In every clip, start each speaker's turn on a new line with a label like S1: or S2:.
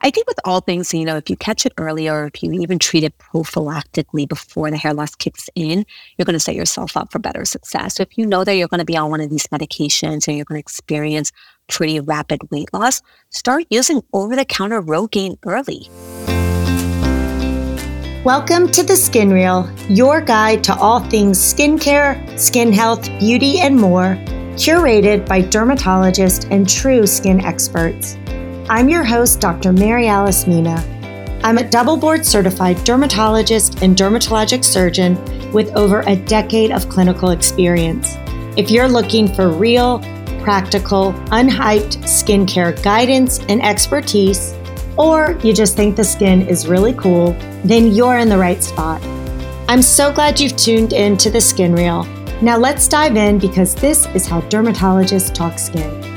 S1: I think with all things, you know, if you catch it early or if you even treat it prophylactically before the hair loss kicks in, you're going to set yourself up for better success. So if you know that you're going to be on one of these medications and you're going to experience pretty rapid weight loss, start using over the counter Rogaine early.
S2: Welcome to the Skin Real, your guide to all things skincare, skin health, beauty, and more, curated by dermatologists and true skin experts. I'm your host, Dr. Mary Alice Mina. I'm a double board certified dermatologist and dermatologic surgeon with over a decade of clinical experience. If you're looking for real, practical, unhyped skincare guidance and expertise, or you just think the skin is really cool, then you're in the right spot. I'm so glad you've tuned in to the Skin Real. Now let's dive in because this is how dermatologists talk skin.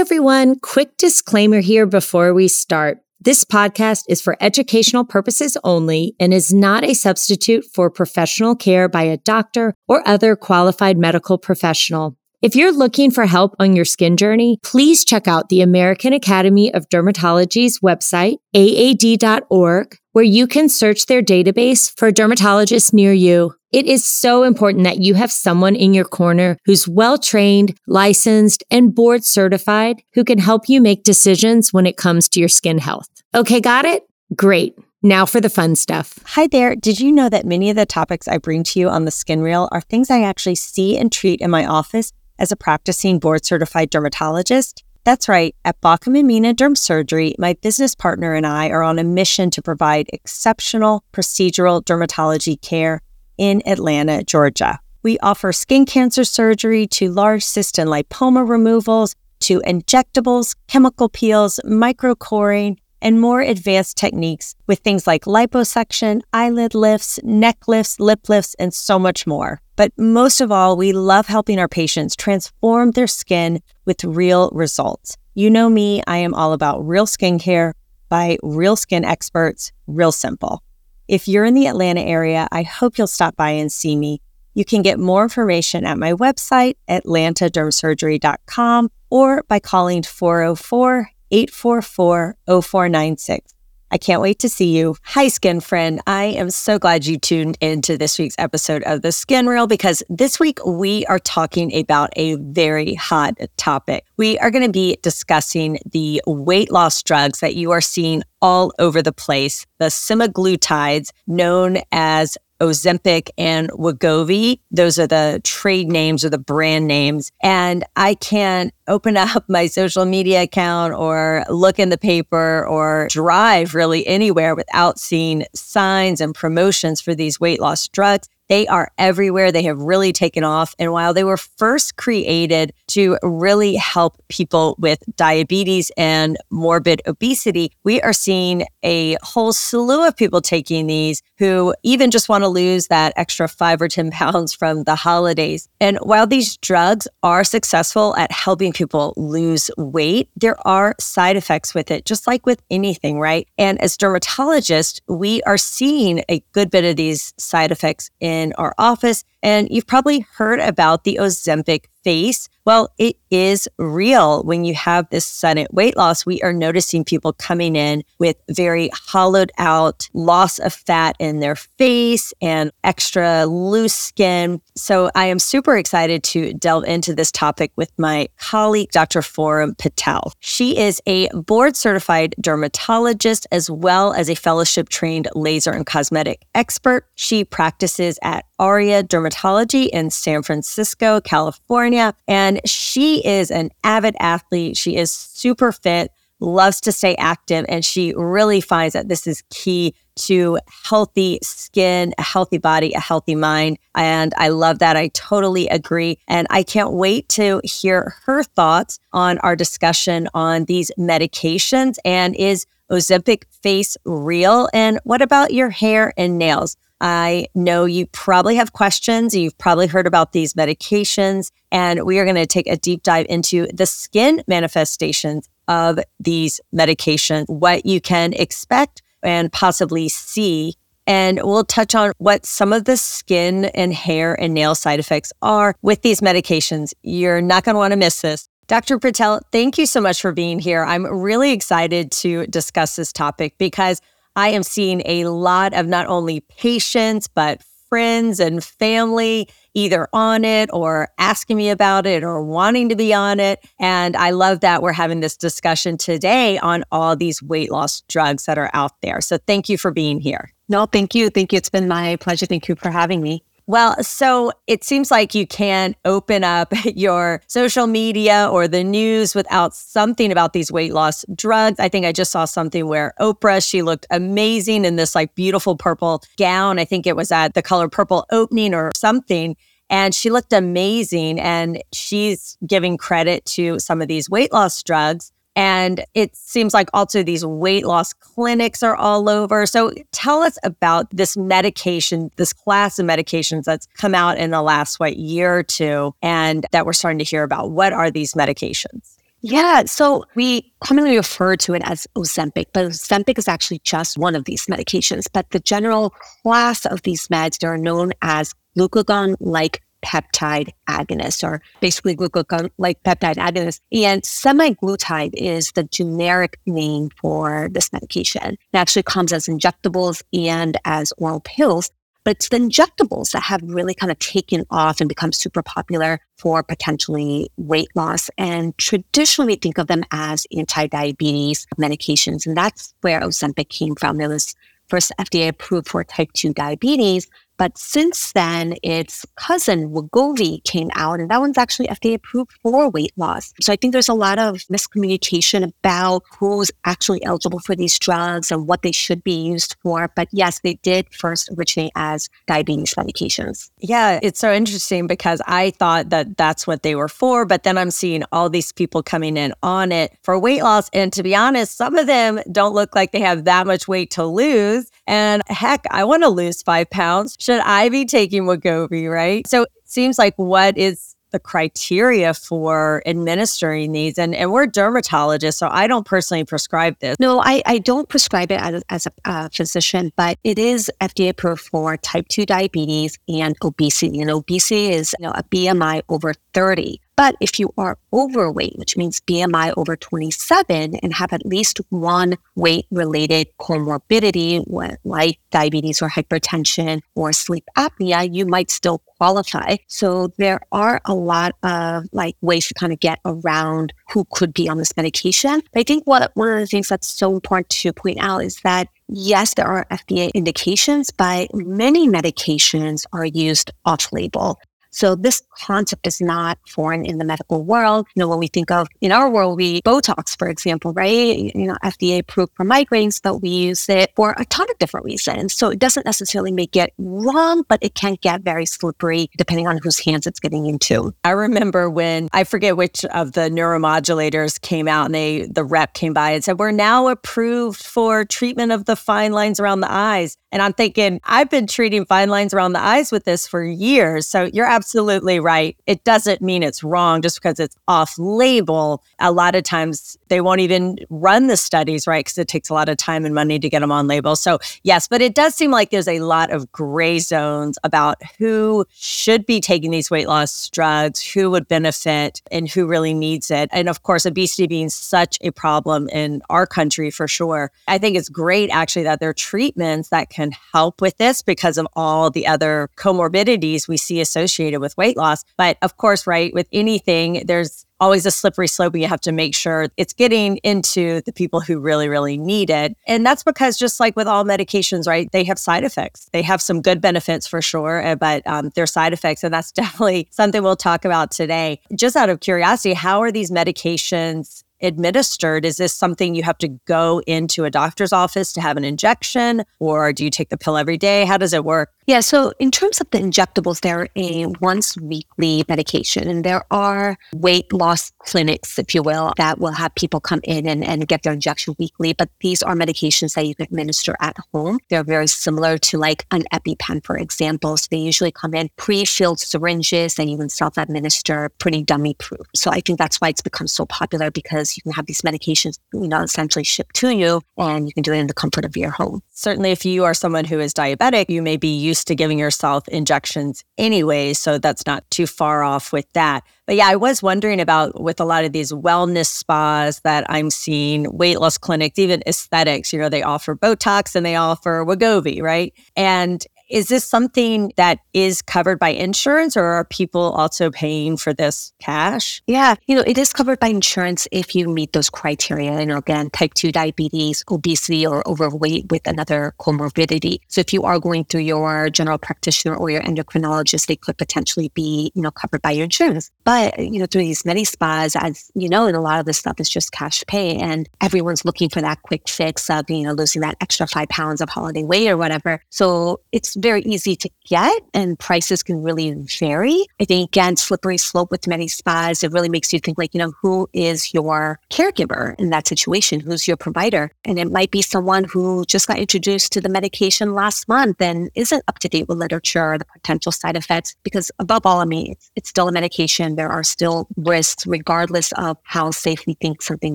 S2: Everyone. Quick disclaimer here before we start. This podcast is for educational purposes only and is not a substitute for professional care by a doctor or other qualified medical professional. If you're looking for help on your skin journey, please check out the American Academy of Dermatology's website, aad.org, where you can search their database for dermatologists near you. It is so important that you have someone in your corner who's well trained, licensed, and board certified who can help you make decisions when it comes to your skin health. Okay, got it? Great. Now for the fun stuff.
S3: Hi there. Did you know that many of the topics I bring to you on the Skin Real are things I actually see and treat in my office as a practicing board certified dermatologist? That's right. At Baucom and Mina Derm Surgery, my business partner and I are on a mission to provide exceptional procedural dermatology care in Atlanta, Georgia. We offer skin cancer surgery to large cyst and lipoma removals, to injectables, chemical peels, microcoring, and more advanced techniques with things like liposuction, eyelid lifts, neck lifts, lip lifts, and so much more. But most of all, we love helping our patients transform their skin with real results. You know me, I am all about real skincare by real skin experts, real simple. If you're in the Atlanta area, I hope you'll stop by and see me. You can get more information at my website, atlantadermsurgery.com, or by calling 404 844 0496. I can't wait to see you. Hi, skin friend. I am so glad you tuned into this week's episode of the Skin Reel because this week we are talking about a very hot topic. We are going to be discussing the weight loss drugs that you are seeing all over the place, the semaglutides known as Ozempic and Wegovy. Those are the trade names or the brand names. And I can't open up my social media account or look in the paper or drive really anywhere without seeing signs and promotions for these weight loss drugs. They are everywhere. They have really taken off. And while they were first created to really help people with diabetes and morbid obesity, we are seeing a whole slew of people taking these who even just want to lose that extra five or 10 pounds from the holidays. And while these drugs are successful at helping people lose weight, there are side effects with it, just like with anything, right? And as dermatologists, we are seeing a good bit of these side effects in our office. And you've probably heard about the Ozempic face. Well, it is real. When you have this sudden weight loss, we are noticing people coming in with very hollowed out loss of fat in their face and extra loose skin. So I am super excited to delve into this topic with my colleague, Dr. Forum Patel. She is a board certified dermatologist as well as a fellowship trained laser and cosmetic expert. She practices at Arya Dermatology in San Francisco, California. And she is an avid athlete. She is super fit, loves to stay active, and she really finds that this is key to healthy skin, a healthy body, a healthy mind. And I love that. I totally agree. And I can't wait to hear her thoughts on our discussion on these medications and is Ozempic face real? And what about your hair and nails? I know you probably have questions. You've probably heard about these medications, and we are going to take a deep dive into the skin manifestations of these medications, what you can expect and possibly see. And we'll touch on what some of the skin and hair and nail side effects are with these medications. You're not going to want to miss this. Dr. Patel, thank you so much for being here. I'm really excited to discuss this topic because I am seeing a lot of not only patients, but friends and family either on it or asking me about it or wanting to be on it. And I love that we're having this discussion today on all these weight loss drugs that are out there. So thank you for being here.
S1: No, thank you. Thank you. It's been my pleasure. Thank you for having me.
S3: Well, so it seems like you can't open up your social media or the news without something about these weight loss drugs. I think I just saw something where Oprah, she looked amazing in this like beautiful purple gown. I think it was at the color purple opening or something. And she looked amazing. And she's giving credit to some of these weight loss drugs. And it seems like also these weight loss clinics are all over. So tell us about this medication, this class of medications that's come out in the last, what, year or two, and that we're starting to hear about. What are these medications?
S1: Yeah, so we commonly refer to it as Ozempic, but Ozempic is actually just one of these medications. But the general class of these meds, they're known as glucagon like peptide agonist or basically glucagon like peptide agonist. And semaglutide is the generic name for this medication. It actually comes as injectables and as oral pills. But it's the injectables that have really kind of taken off and become super popular for potentially weight loss. And traditionally, we think of them as anti-diabetes medications. And that's where Ozempic came from. It was first FDA approved for type 2 diabetes, but since then, its cousin, Wegovy, came out, and that one's actually FDA approved for weight loss. So I think there's a lot of miscommunication about who's actually eligible for these drugs and what they should be used for. But yes, they did first originate as diabetes medications.
S3: Yeah, it's so interesting because I thought that that's what they were for, but then I'm seeing all these people coming in on it for weight loss. And to be honest, some of them don't look like they have that much weight to lose. And heck, I want to lose five pounds. Should I be taking Wegovy, right? So it seems like what is the criteria for administering these and, and we're dermatologists so i don't personally prescribe this
S1: no i, I don't prescribe it as, as a uh, physician but it is fda approved for type 2 diabetes and obesity and obesity is you know a bmi over 30 but if you are overweight, which means BMI over 27 and have at least one weight related comorbidity like diabetes or hypertension or sleep apnea, you might still qualify. So there are a lot of like ways to kind of get around who could be on this medication. But I think what one of the things that's so important to point out is that yes, there are FDA indications, but many medications are used off label. So this concept is not foreign in the medical world. You know, when we think of in our world, we Botox, for example, right? You know, FDA approved for migraines, but we use it for a ton of different reasons. So it doesn't necessarily make it wrong, but it can get very slippery depending on whose hands it's getting into.
S3: I remember when I forget which of the neuromodulators came out and they the rep came by and said, We're now approved for treatment of the fine lines around the eyes. And I'm thinking, I've been treating fine lines around the eyes with this for years. So you're absolutely right. It doesn't mean it's wrong just because it's off label. A lot of times they won't even run the studies, right? Because it takes a lot of time and money to get them on label. So, yes, but it does seem like there's a lot of gray zones about who should be taking these weight loss drugs, who would benefit, and who really needs it. And of course, obesity being such a problem in our country for sure. I think it's great actually that there are treatments that can help with this because of all the other comorbidities we see associated with weight loss. But of course, right, with anything, there's always a slippery slope and you have to make sure it's getting into the people who really really need it and that's because just like with all medications right they have side effects they have some good benefits for sure eh, but um, they're side effects and that's definitely something we'll talk about today just out of curiosity how are these medications administered? Is this something you have to go into a doctor's office to have an injection, or do you take the pill every day? How does it work?
S1: Yeah, so in terms of the injectables, they're a once weekly medication, and there are weight loss clinics, if you will, that will have people come in and, and get their injection weekly. But these are medications that you can administer at home. They're very similar to like an EpiPen, for example. So they usually come in pre filled syringes and you can self administer, pretty dummy proof. So I think that's why it's become so popular because you can have these medications, you know, essentially shipped to you and you can do it in the comfort of your home.
S3: Certainly, if you are someone who is diabetic, you may be used used to giving yourself injections anyway. So that's not too far off with that. But yeah, I was wondering about with a lot of these wellness spas that I'm seeing, weight loss clinics, even aesthetics, you know, they offer Botox and they offer Wegovy, right? And is this something that is covered by insurance or are people also paying for this cash?
S1: Yeah, you know, it is covered by insurance if you meet those criteria. And again, type 2 diabetes, obesity, or overweight with another comorbidity. So if you are going through your general practitioner or your endocrinologist, they could potentially be, you know, covered by your insurance. But, you know, through these many spas, as you know, and a lot of this stuff is just cash pay and everyone's looking for that quick fix of, you know, losing that extra five pounds of holiday weight or whatever. So it's very easy to get and prices can really vary. I think again, slippery slope with many spas, it really makes you think like, you know, who is your caregiver in that situation? Who's your provider? And it might be someone who just got introduced to the medication last month and isn't up to date with literature, or the potential side effects, because above all, I mean, it's, it's still a medication. There are still risks regardless of how safe we think something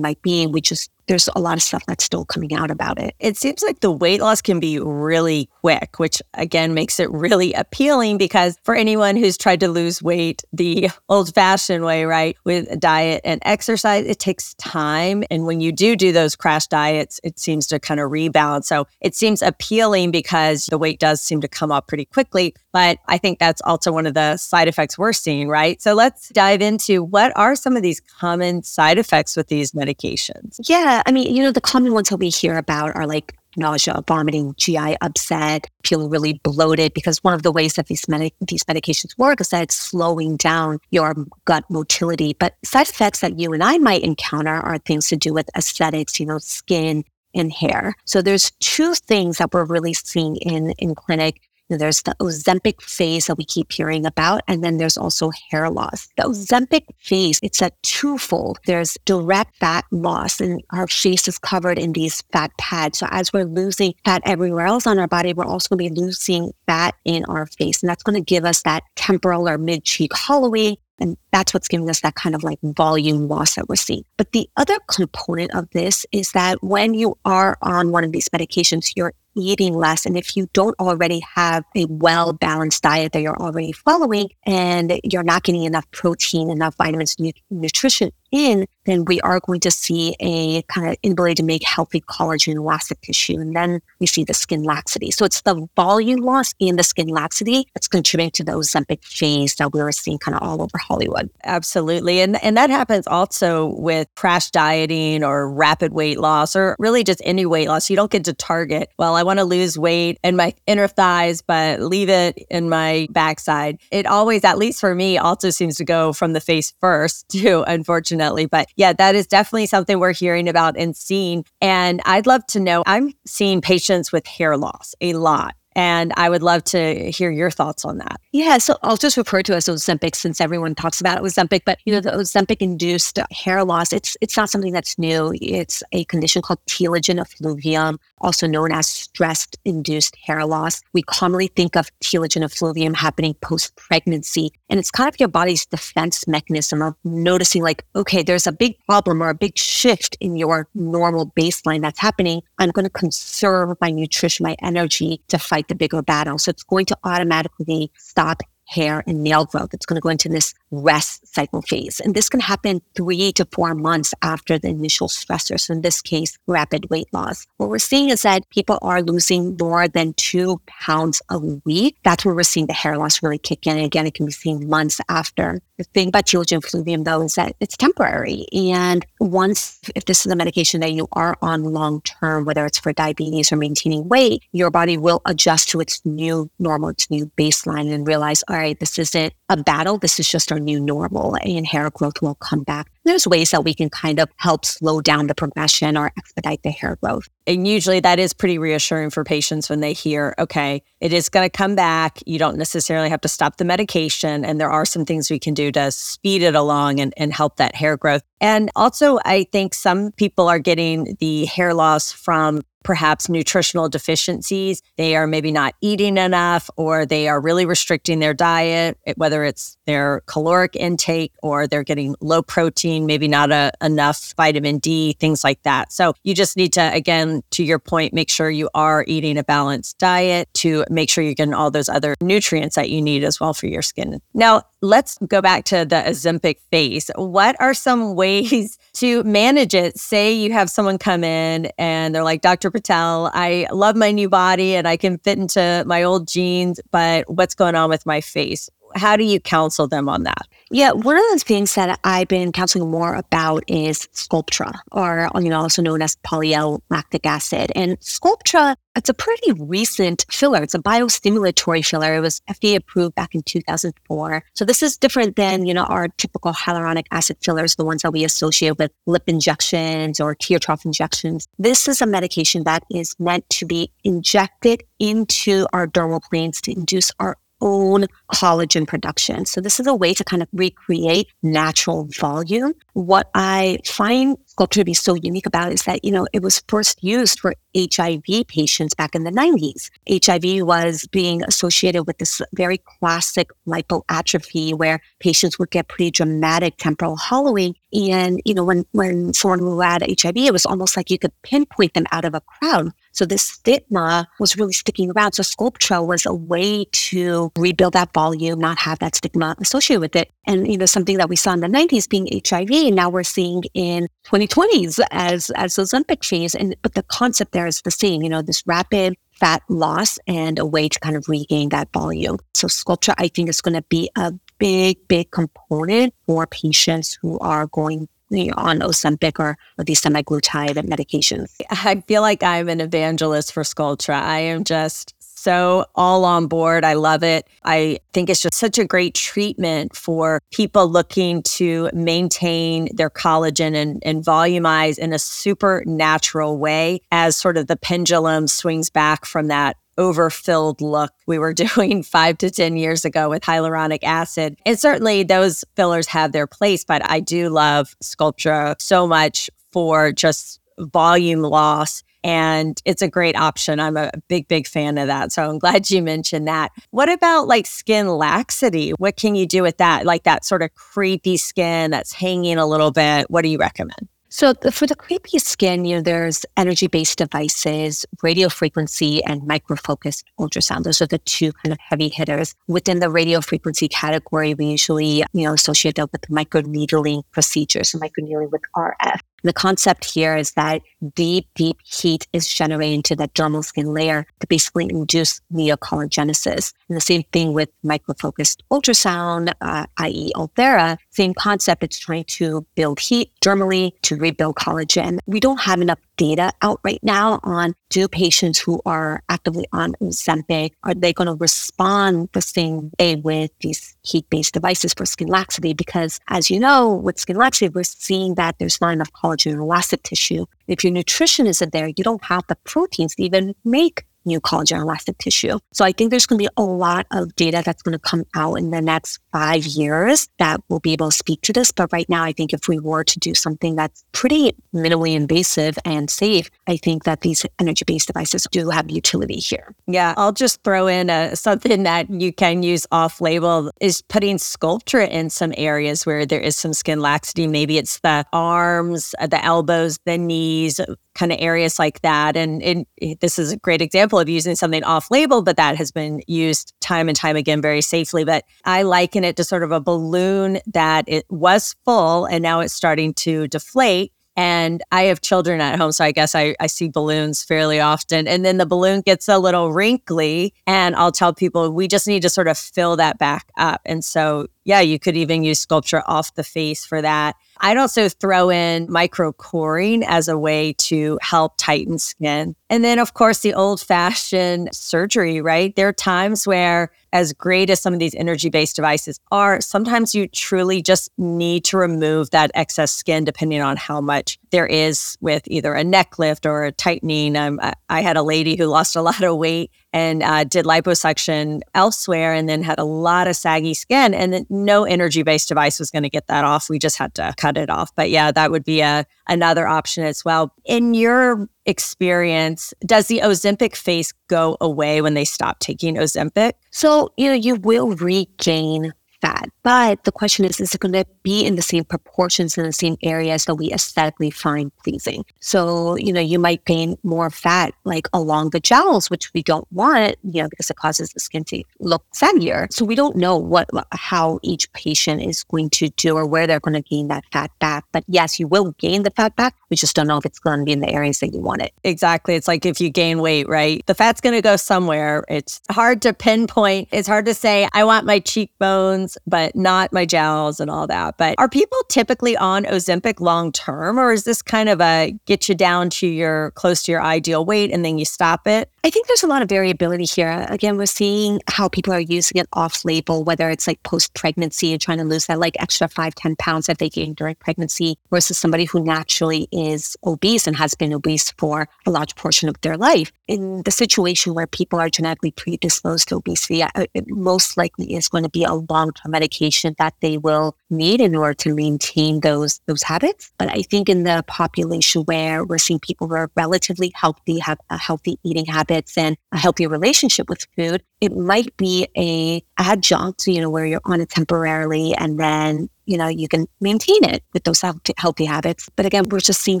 S1: might be. We just there's a lot of stuff that's still coming out about it.
S3: It seems like the weight loss can be really quick, which again makes it really appealing because for anyone who's tried to lose weight the old fashioned way, right, with diet and exercise, it takes time. And when you do do those crash diets, it seems to kind of rebound. So it seems appealing because the weight does seem to come up pretty quickly. But I think that's also one of the side effects we're seeing, right? So let's dive into what are some of these common side effects with these medications?
S1: Yeah. I mean, you know, the common ones that we hear about are like nausea, vomiting, GI upset, feeling really bloated. Because one of the ways that these medic- these medications work is that it's slowing down your gut motility. But side effects that you and I might encounter are things to do with aesthetics, you know, skin and hair. So there's two things that we're really seeing in in clinic there's the Ozempic face that we keep hearing about, and then there's also hair loss. The Ozempic face, it's a twofold. There's direct fat loss, and our face is covered in these fat pads. So as we're losing fat everywhere else on our body, we're also going to be losing fat in our face, and that's going to give us that temporal or mid cheek hollowing. And that's what's giving us that kind of like volume loss that we're seeing. But the other component of this is that when you are on one of these medications, you're eating less. And if you don't already have a well balanced diet that you're already following and you're not getting enough protein, enough vitamins, nu- nutrition in, then we are going to see a kind of inability to make healthy collagen and elastic tissue. And then we see the skin laxity. So it's the volume loss and the skin laxity that's contributing to the Ozempic face that we were seeing kind of all over Hollywood.
S3: Absolutely. And, and that happens also with crash dieting or rapid weight loss or really just any weight loss. You don't get to target, well, I want to lose weight in my inner thighs, but leave it in my backside. It always, at least for me, also seems to go from the face first too, unfortunately. But yeah, that is definitely something we're hearing about and seeing. And I'd love to know, I'm seeing patients with hair loss a lot. And I would love to hear your thoughts on that.
S1: Yeah, so I'll just refer to it as Ozempic since everyone talks about Ozempic. But you know, the Ozempic induced hair loss, it's it's not something that's new. It's a condition called telogen effluvium, also known as stress-induced hair loss. We commonly think of telogen effluvium happening post-pregnancy. And it's kind of your body's defense mechanism of noticing like, okay, there's a big problem or a big shift in your normal baseline that's happening. I'm going to conserve my nutrition, my energy to fight fight the bigger battle. So it's going to automatically stop hair and nail growth. It's going to go into this rest cycle phase. And this can happen three to four months after the initial stressor. So in this case, rapid weight loss. What we're seeing is that people are losing more than two pounds a week. That's where we're seeing the hair loss really kick in. And again, it can be seen months after. The thing about telogen effluvium though is that it's temporary. And once, if this is a medication that you are on long term, whether it's for diabetes or maintaining weight, your body will adjust to its new normal, its new baseline and realize, all right, this isn't a battle. This is just our new normal and hair growth will come back. There's ways that we can kind of help slow down the progression or expedite the hair growth.
S3: And usually that is pretty reassuring for patients when they hear, okay, it is going to come back. You don't necessarily have to stop the medication. And there are some things we can do to speed it along and, and help that hair growth. And also, I think some people are getting the hair loss from perhaps nutritional deficiencies. They are maybe not eating enough or they are really restricting their diet, whether it's their caloric intake or they're getting low protein protein, maybe not a, enough vitamin D, things like that. So you just need to, again, to your point, make sure you are eating a balanced diet to make sure you're getting all those other nutrients that you need as well for your skin. Now, let's go back to the Ozempic face. What are some ways to manage it? Say you have someone come in and they're like, Dr. Patel, I love my new body and I can fit into my old jeans, but what's going on with my face? How do you counsel them on that?
S1: Yeah, one of the things that I've been counseling more about is Sculptra, or you know, also known as poly-L lactic acid. And Sculptra, it's a pretty recent filler. It's a biostimulatory filler. It was FDA approved back in 2004. So this is different than you know our typical hyaluronic acid fillers, the ones that we associate with lip injections or tear trough injections. This is a medication that is meant to be injected into our dermal planes to induce our own collagen production. So this is a way to kind of recreate natural volume. What I find Sculptra to be so unique about is that, you know, it was first used for HIV patients back in the 90s. HIV was being associated with this very classic lipoatrophy where patients would get pretty dramatic temporal hollowing. And, you know, when, when someone who had HIV, it was almost like you could pinpoint them out of a crowd. So this stigma was really sticking around. So Sculptra was a way to rebuild that volume, not have that stigma associated with it. And, you know, something that we saw in the 90s being HIV, and now we're seeing in 2020s as, as Ozempic face. And, but the concept there is the same, you know, this rapid fat loss and a way to kind of regain that volume. So Sculptra, I think is going to be a big, big component for patients who are going you know, on Ozempic or, or these semaglutide medications.
S3: I feel like I'm an evangelist for Sculptra. I am just so all on board. I love it. I think it's just such a great treatment for people looking to maintain their collagen and, and volumize in a super natural way as sort of the pendulum swings back from that overfilled look we were doing five to 10 years ago with hyaluronic acid. And certainly those fillers have their place, but I do love Sculptra so much for just volume loss. And it's a great option. I'm a big, big fan of that. So I'm glad you mentioned that. What about like skin laxity? What can you do with that? Like that sort of crepey skin that's hanging a little bit. What do you recommend?
S1: So the, for the crepey skin, you know, there's energy-based devices, radio frequency, and micro-focused ultrasound. Those are the two kind of heavy hitters. Within the radio frequency category, we usually, you know, associate that with microneedling procedures, so microneedling with RF. The concept here is that deep, deep heat is generated into that dermal skin layer to basically induce neocollagenesis. And the same thing with microfocused ultrasound, uh, i.e. Ulthera, same concept. It's trying to build heat dermally to rebuild collagen. We don't have enough data out right now on do patients who are actively on Ozempic, are they going to respond the same way with these heat-based devices for skin laxity? Because as you know, with skin laxity, we're seeing that there's not enough collagen and elastic tissue. If your nutrition isn't there, you don't have the proteins to even make new collagen elastic tissue. So I think there's going to be a lot of data that's going to come out in the next five years that will be able to speak to this. But right now, I think if we were to do something that's pretty minimally invasive and safe, I think that these energy based devices do have utility here.
S3: Yeah, I'll just throw in a, uh, something that you can use off label is putting Sculptra in some areas where there is some skin laxity. Maybe it's the arms, uh, the elbows, the knees, kind of areas like that. And, and this is a great example of using something off label, but that has been used time and time again very safely. But I liken it to sort of a balloon that it was full and now it's starting to deflate. And I have children at home, so I guess I, I see balloons fairly often. And then the balloon gets a little wrinkly, and I'll tell people we just need to sort of fill that back up. And so, yeah, you could even use Sculptra off the face for that. I'd also throw in microcoring as a way to help tighten skin. And then, of course, the old fashioned surgery, right? There are times where, as great as some of these energy based devices are, sometimes you truly just need to remove that excess skin depending on how much there is with either a neck lift or a tightening. Um, I had a lady who lost a lot of weight and uh, did liposuction elsewhere and then had a lot of saggy skin and no energy based device was going to get that off. We just had to cut it off. But yeah that would be a another option as well. In your experience does the ozempic face go away when they stop taking ozempic?
S1: So you know you will regain fat. But the question is, is it going to be in the same proportions in the same areas that we aesthetically find pleasing? So, you know, you might gain more fat like along the jowls, which we don't want, you know, because it causes the skin to look fattier. So we don't know what, how each patient is going to do or where they're going to gain that fat back. But yes, you will gain the fat back. We just don't know if it's going to be in the areas that you want it.
S3: Exactly. It's like if you gain weight, right? The fat's going to go somewhere. It's hard to pinpoint. It's hard to say, I want my cheekbones, but not my jowls and all that. But are people typically on Ozempic long term, or is this kind of a get you down to your close to your ideal weight and then you stop it?
S1: I think there's a lot of variability here. Uh, again, we're seeing how people are using it off label, whether it's like post pregnancy and trying to lose that like extra five, 10 pounds that they gained during pregnancy versus somebody who naturally is obese and has been obese for a large portion of their life. In the situation where people are genetically predisposed to obesity, uh, it most likely is going to be a long term medication that they will need in order to maintain those, those habits. But I think in the population where we're seeing people who are relatively healthy, have a healthy eating habit, habits and a healthier relationship with food, it might be a adjunct, you know, where you're on it temporarily and then, you know, you can maintain it with those healthy habits. But again, we're just seeing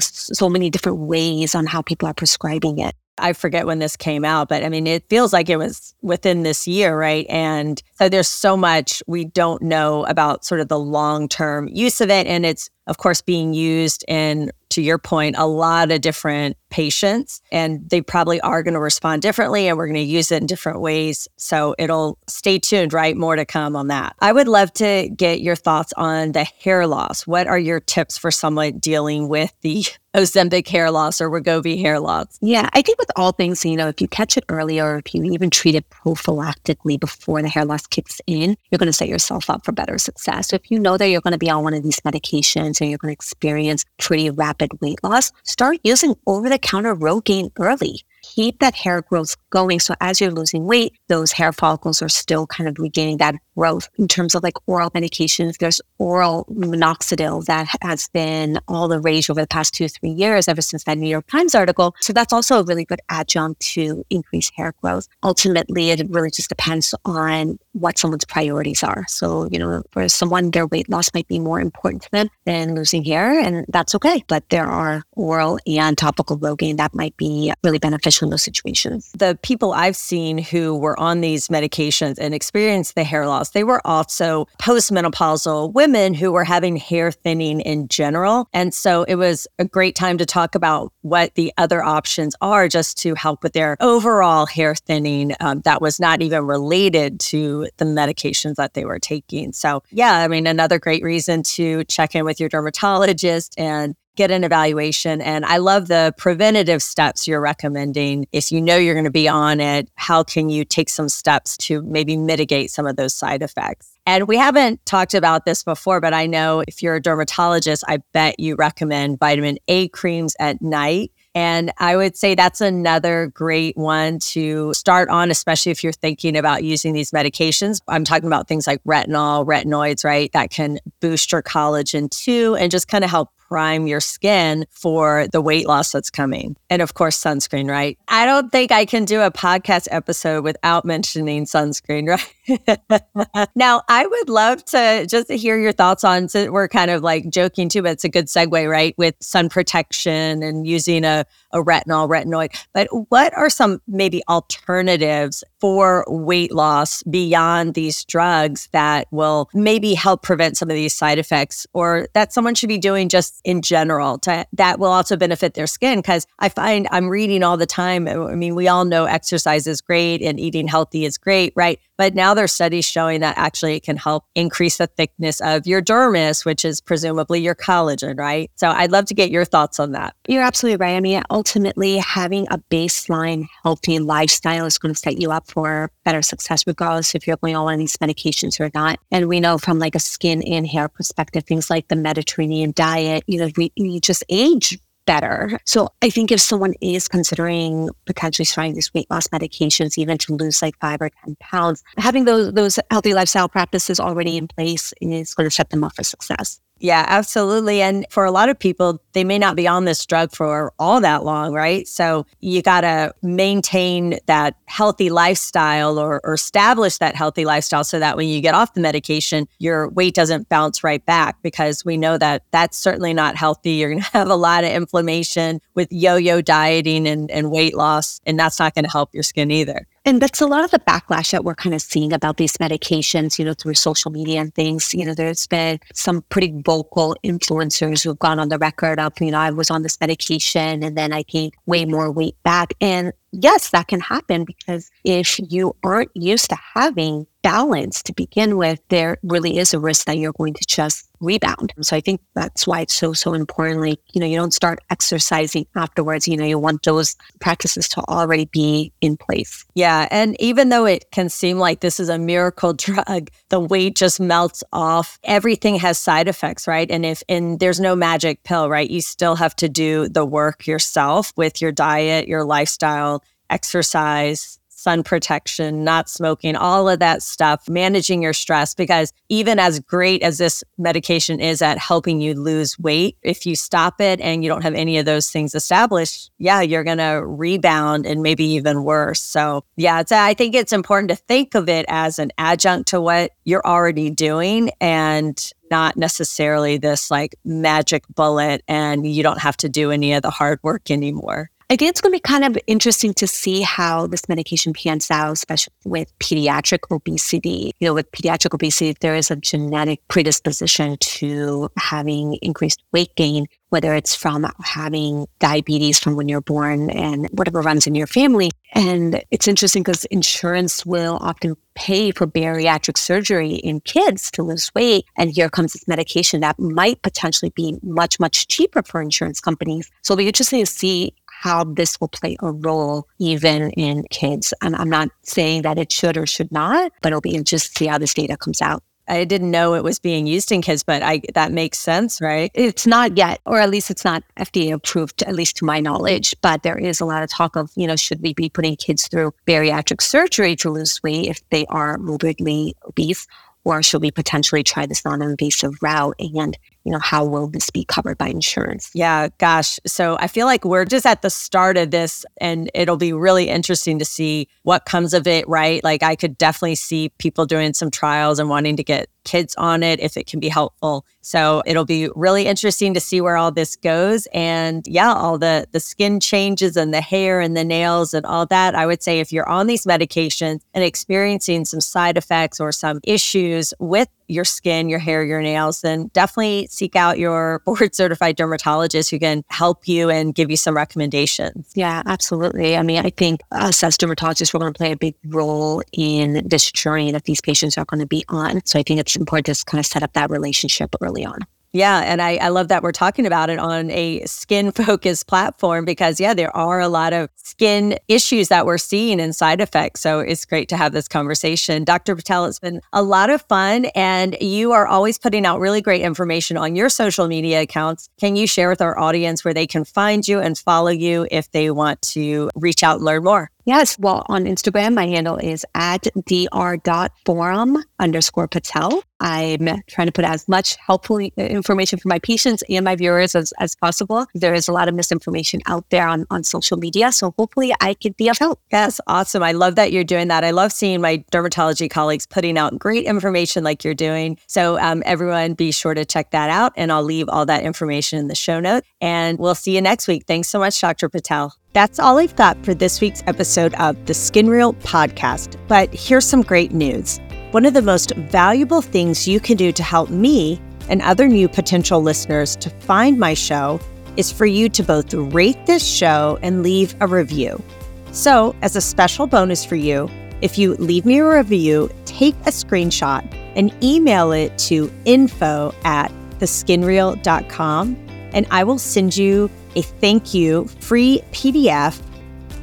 S1: so many different ways on how people are prescribing it.
S3: I forget when this came out, but I mean, it feels like it was within this year, right? And so there's so much we don't know about sort of the long term use of it. And it's, of course, being used in to your point, a lot of different patients, and they probably are going to respond differently, and we're going to use it in different ways. So it'll stay tuned, right? More to come on that. I would love to get your thoughts on the hair loss. What are your tips for someone dealing with the Ozempic hair loss or Wegovy hair loss?
S1: Yeah, I think with all things, you know, if you catch it early or if you even treat it prophylactically before the hair loss kicks in, you're going to set yourself up for better success. So if you know that you're going to be on one of these medications and you're going to experience pretty rapid weight loss, start using over the counter Rogaine early keep that hair growth going. So as you're losing weight, those hair follicles are still kind of regaining that growth. In terms of like oral medications, there's oral minoxidil that has been all the rage over the past two, three years, ever since that New York Times article. So that's also a really good adjunct to increase hair growth. Ultimately, it really just depends on what someone's priorities are. So, you know, for someone, their weight loss might be more important to them than losing hair, and that's okay. But there are oral and topical Rogaine that might be really beneficial in those situations.
S3: The people I've seen who were on these medications and experienced the hair loss, they were also postmenopausal women who were having hair thinning in general. And so it was a great time to talk about what the other options are just to help with their overall hair thinning um, that was not even related to the medications that they were taking. So, yeah, I mean, another great reason to check in with your dermatologist and get an evaluation. And I love the preventative steps you're recommending. If you know you're going to be on it, how can you take some steps to maybe mitigate some of those side effects? And we haven't talked about this before, but I know if you're a dermatologist, I bet you recommend vitamin A creams at night. And I would say that's another great one to start on, especially if you're thinking about using these medications. I'm talking about things like retinol, retinoids, right? That can boost your collagen too and just kind of help prime your skin for the weight loss that's coming. And of course, sunscreen, right? I don't think I can do a podcast episode without mentioning sunscreen, right? now, I would love to just hear your thoughts on, so we're kind of like joking too, but it's a good segue, right? With sun protection and using a, a retinol, retinoid. But what are some maybe alternatives for weight loss beyond these drugs that will maybe help prevent some of these side effects or that someone should be doing just in general to, that will also benefit their skin. Cause I find I'm reading all the time. I mean, we all know exercise is great and eating healthy is great, right? But now there's studies showing that actually it can help increase the thickness of your dermis, which is presumably your collagen, right? So I'd love to get your thoughts on that.
S1: You're absolutely right. I mean, ultimately, having a baseline healthy lifestyle is going to set you up for better success, regardless if you're going on these medications or not. And we know from like a skin and hair perspective, things like the Mediterranean diet, you know, we, we just age better. So I think if someone is considering potentially trying these weight loss medications, even to lose like five or 10 pounds, having those, those healthy lifestyle practices already in place is going to set them up for success.
S3: Yeah, absolutely. And for a lot of people, they may not be on this drug for all that long, right? So you got to maintain that healthy lifestyle or, or, establish that healthy lifestyle so that when you get off the medication, your weight doesn't bounce right back because we know that that's certainly not healthy. You're going to have a lot of inflammation with yo yo dieting and, and weight loss, and that's not going to help your skin either.
S1: And that's a lot of the backlash that we're kind of seeing about these medications, you know, through social media and things. You know, there's been some pretty vocal influencers who've gone on the record of, you know, I was on this medication and then I gained way more weight back. And yes, that can happen because if you aren't used to having balance to begin with, there really is a risk that you're going to just rebound. So I think that's why it's so, so important. Like, you know, you don't start exercising afterwards. You know, you want those practices to already be in place.
S3: Yeah. And even though it can seem like this is a miracle drug, the weight just melts off. Everything has side effects, right? And if, and there's no magic pill, right? You still have to do the work yourself with your diet, your lifestyle, exercise, sun protection, not smoking, all of that stuff, managing your stress. Because even as great as this medication is at helping you lose weight, if you stop it and you don't have any of those things established, yeah, you're going to rebound and maybe even worse. So, yeah, I think it's important to think of it as an adjunct to what you're already doing and not necessarily this like magic bullet and you don't have to do any of the hard work anymore.
S1: I think it's going to be kind of interesting to see how this medication pans out, especially with pediatric obesity. You know, with pediatric obesity, there is a genetic predisposition to having increased weight gain, whether it's from having diabetes from when you're born and whatever runs in your family. And it's interesting because insurance will often pay for bariatric surgery in kids to lose weight. And here comes this medication that might potentially be much, much cheaper for insurance companies. So it'll be interesting to see how this will play a role even in kids. And I'm not saying that it should or should not, but it'll be interesting to see how this data comes out.
S3: I didn't know it was being used in kids, but I that makes sense, right?
S1: It's not yet, or at least it's not FDA approved, at least to my knowledge. But there is a lot of talk of, you know, should we be putting kids through bariatric surgery to lose weight if they are morbidly obese? Or should we potentially try this non invasive route? And you know, how will this be covered by insurance?
S3: Yeah, gosh. So I feel like we're just at the start of this and it'll be really interesting to see what comes of it, right? Like I could definitely see people doing some trials and wanting to get kids on it if it can be helpful. So it'll be really interesting to see where all this goes. And yeah, all the the skin changes and the hair and the nails and all that. I would say if you're on these medications and experiencing some side effects or some issues with your skin, your hair, your nails, then definitely seek out your board certified dermatologist who can help you and give you some recommendations.
S1: Yeah, absolutely. I mean, I think us as dermatologists, we're going to play a big role in this journey that these patients are going to be on. So I think it's important to kind of set up that relationship early on.
S3: Yeah. And I, I love that we're talking about it on a skin focused platform because, yeah, there are a lot of skin issues that we're seeing and side effects. So it's great to have this conversation. Dr. Patel, it's been a lot of fun. And you are always putting out really great information on your social media accounts. Can you share with our audience where they can find you and follow you if they want to reach out and learn more?
S1: Yes. Well, on Instagram, my handle is at dr.forum underscore Patel. I'm trying to put as much helpful information for my patients and my viewers as, as possible. There is a lot of misinformation out there on, on social media. So hopefully I could be of help.
S3: Yes. Awesome. I love that you're doing that. I love seeing my dermatology colleagues putting out great information like you're doing. So um, everyone be sure to check that out. And I'll leave all that information in the show note. And we'll see you next week. Thanks so much, Dr. Patel. That's all I've got for this week's episode of the Skin Real podcast. But here's some great news. One of the most valuable things you can do to help me and other new potential listeners to find my show is for you to both rate this show and leave a review. So, as a special bonus for you, if you leave me a review, take a screenshot and email it to info at theskinreal.com, and I will send you a thank you free PDF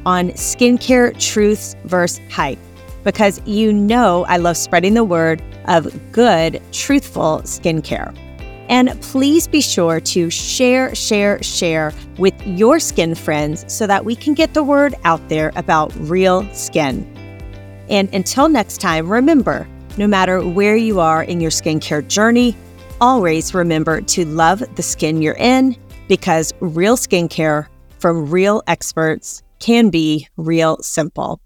S3: on skincare truths versus hype because you know I love spreading the word of good, truthful skincare. And please be sure to share, share, share with your skin friends so that we can get the word out there about real skin. And until next time, remember no matter where you are in your skincare journey, always remember to love the skin you're in because real skincare from real experts can be real simple.